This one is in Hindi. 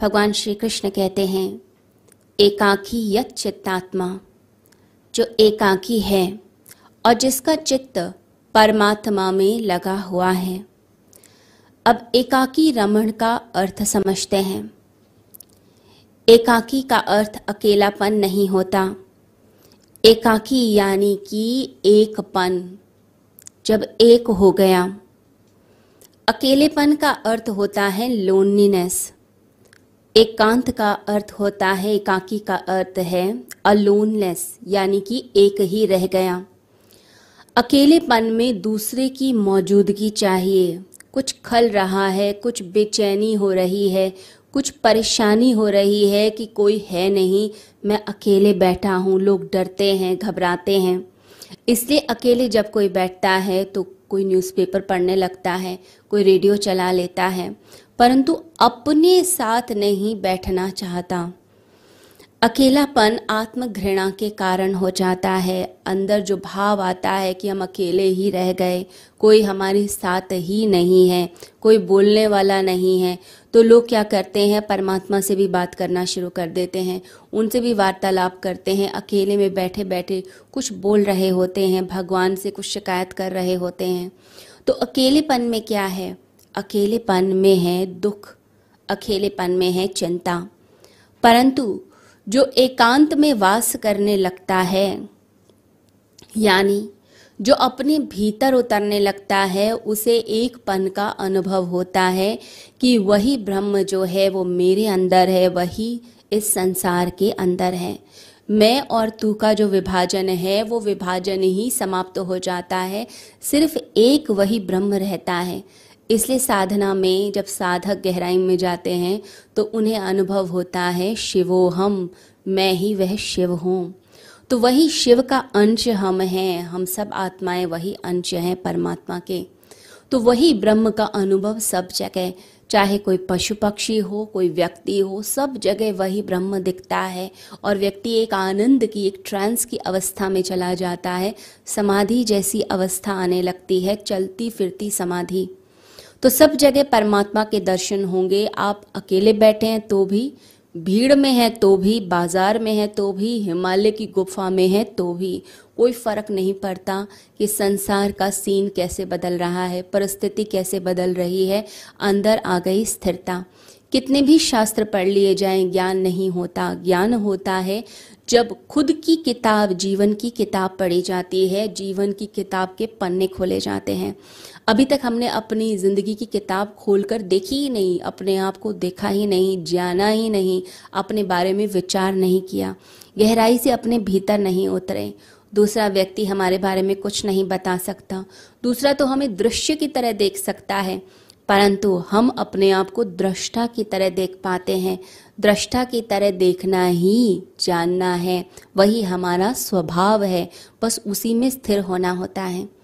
भगवान श्री कृष्ण कहते हैं, एकाकी यत चित्तात्मा, जो एकाकी है और जिसका चित्त परमात्मा में लगा हुआ है। अब एकाकी रमण का अर्थ समझते हैं। एकाकी का अर्थ अकेलापन नहीं होता। एकाकी यानी कि एकपन जब एक हो गया। अकेलेपन का अर्थ होता है लोनलीनेस एकांत का अर्थ होता है, एकाकी का अर्थ है अलोनलेस यानी कि एक ही रह गया। अकेलेपन में दूसरे की मौजूदगी चाहिए। कुछ खल रहा है, कुछ बेचैनी हो रही है, कुछ परेशानी हो रही है कि कोई है नहीं, मैं अकेले बैठा हूँ, लोग डरते हैं, घबराते हैं। इसलिए अकेले जब कोई बैठता है तो कोई न्यूज़पेपर पढ़ने लगता है, कोई रेडियो चला लेता है। परंतु अपने साथ नहीं बैठना चाहता। अकेलापन आत्मघृणा के कारण हो जाता है। अंदर जो भाव आता है कि हम अकेले ही रह गए, कोई हमारे साथ ही नहीं है, कोई बोलने वाला नहीं है तो लोग क्या करते हैं? परमात्मा से भी बात करना शुरू कर देते हैं। उनसे भी वार्तालाप करते हैं। अकेले में बैठे बैठे कुछ बोल रहे होते हैं, भगवान से कुछ शिकायत कर रहे होते हैं। तो अकेलेपन में क्या है? अकेलेपन में है दुख, अकेलेपन में है चिंता। परंतु जो एकांत में वास करने लगता है, यानी जो अपने भीतर उतरने लगता है, उसे एक पन का अनुभव होता है कि वही ब्रह्म जो है, वो मेरे अंदर है, वही इस संसार के अंदर है। मैं और तू का जो विभाजन है, वो विभाजन ही समाप्त हो जाता है, सिर्फ़ एक वही ब्रह्म रहता है। इसलिए साधना में जब साधक गहराई में जाते हैं तो उन्हें अनुभव होता है, शिवोहम, मैं ही वह शिव हूँ। तो वही शिव का अंश हम हैं, हम सब आत्माएँ वही अंश हैं परमात्मा के। तो वही ब्रह्म का अनुभव सब जगह, चाहे कोई पशु पक्षी हो, कोई व्यक्ति हो, सब जगह वही ब्रह्म दिखता है। और व्यक्ति एक आनंद की, एक ट्रांस की अवस्था में चला जाता है। समाधि जैसी अवस्था आने लगती है, चलती फिरती समाधि। तो सब जगह परमात्मा के दर्शन होंगे। आप अकेले बैठे हैं तो भी, भीड़ में है तो भी, बाज़ार में है तो भी, हिमालय की गुफा में है तो भी। कोई फ़र्क नहीं पड़ता कि संसार का सीन कैसे बदल रहा है, परिस्थिति कैसे बदल रही है। अंदर आ गई स्थिरता। कितने भी शास्त्र पढ़ लिए जाएँ, ज्ञान नहीं होता। ज्ञान होता है जब खुद की किताब, जीवन की किताब पढ़ी जाती है, जीवन की किताब के पन्ने खोले जाते हैं। अभी तक हमने अपनी ज़िंदगी की किताब खोलकर देखी ही नहीं, अपने आप को देखा ही नहीं, जाना ही नहीं, अपने बारे में विचार नहीं किया। गहराई से अपने भीतर नहीं उतरे। दूसरा व्यक्ति हमारे बारे में कुछ नहीं बता सकता। दूसरा तो हमें दृश्य की तरह देख सकता है। परंतु हम अपने आप को दृष्टा की तरह देख पाते हैं। दृष्टा की तरह देखना ही जानना है। वही हमारा स्वभाव है। बस उसी में स्थिर होना होता है।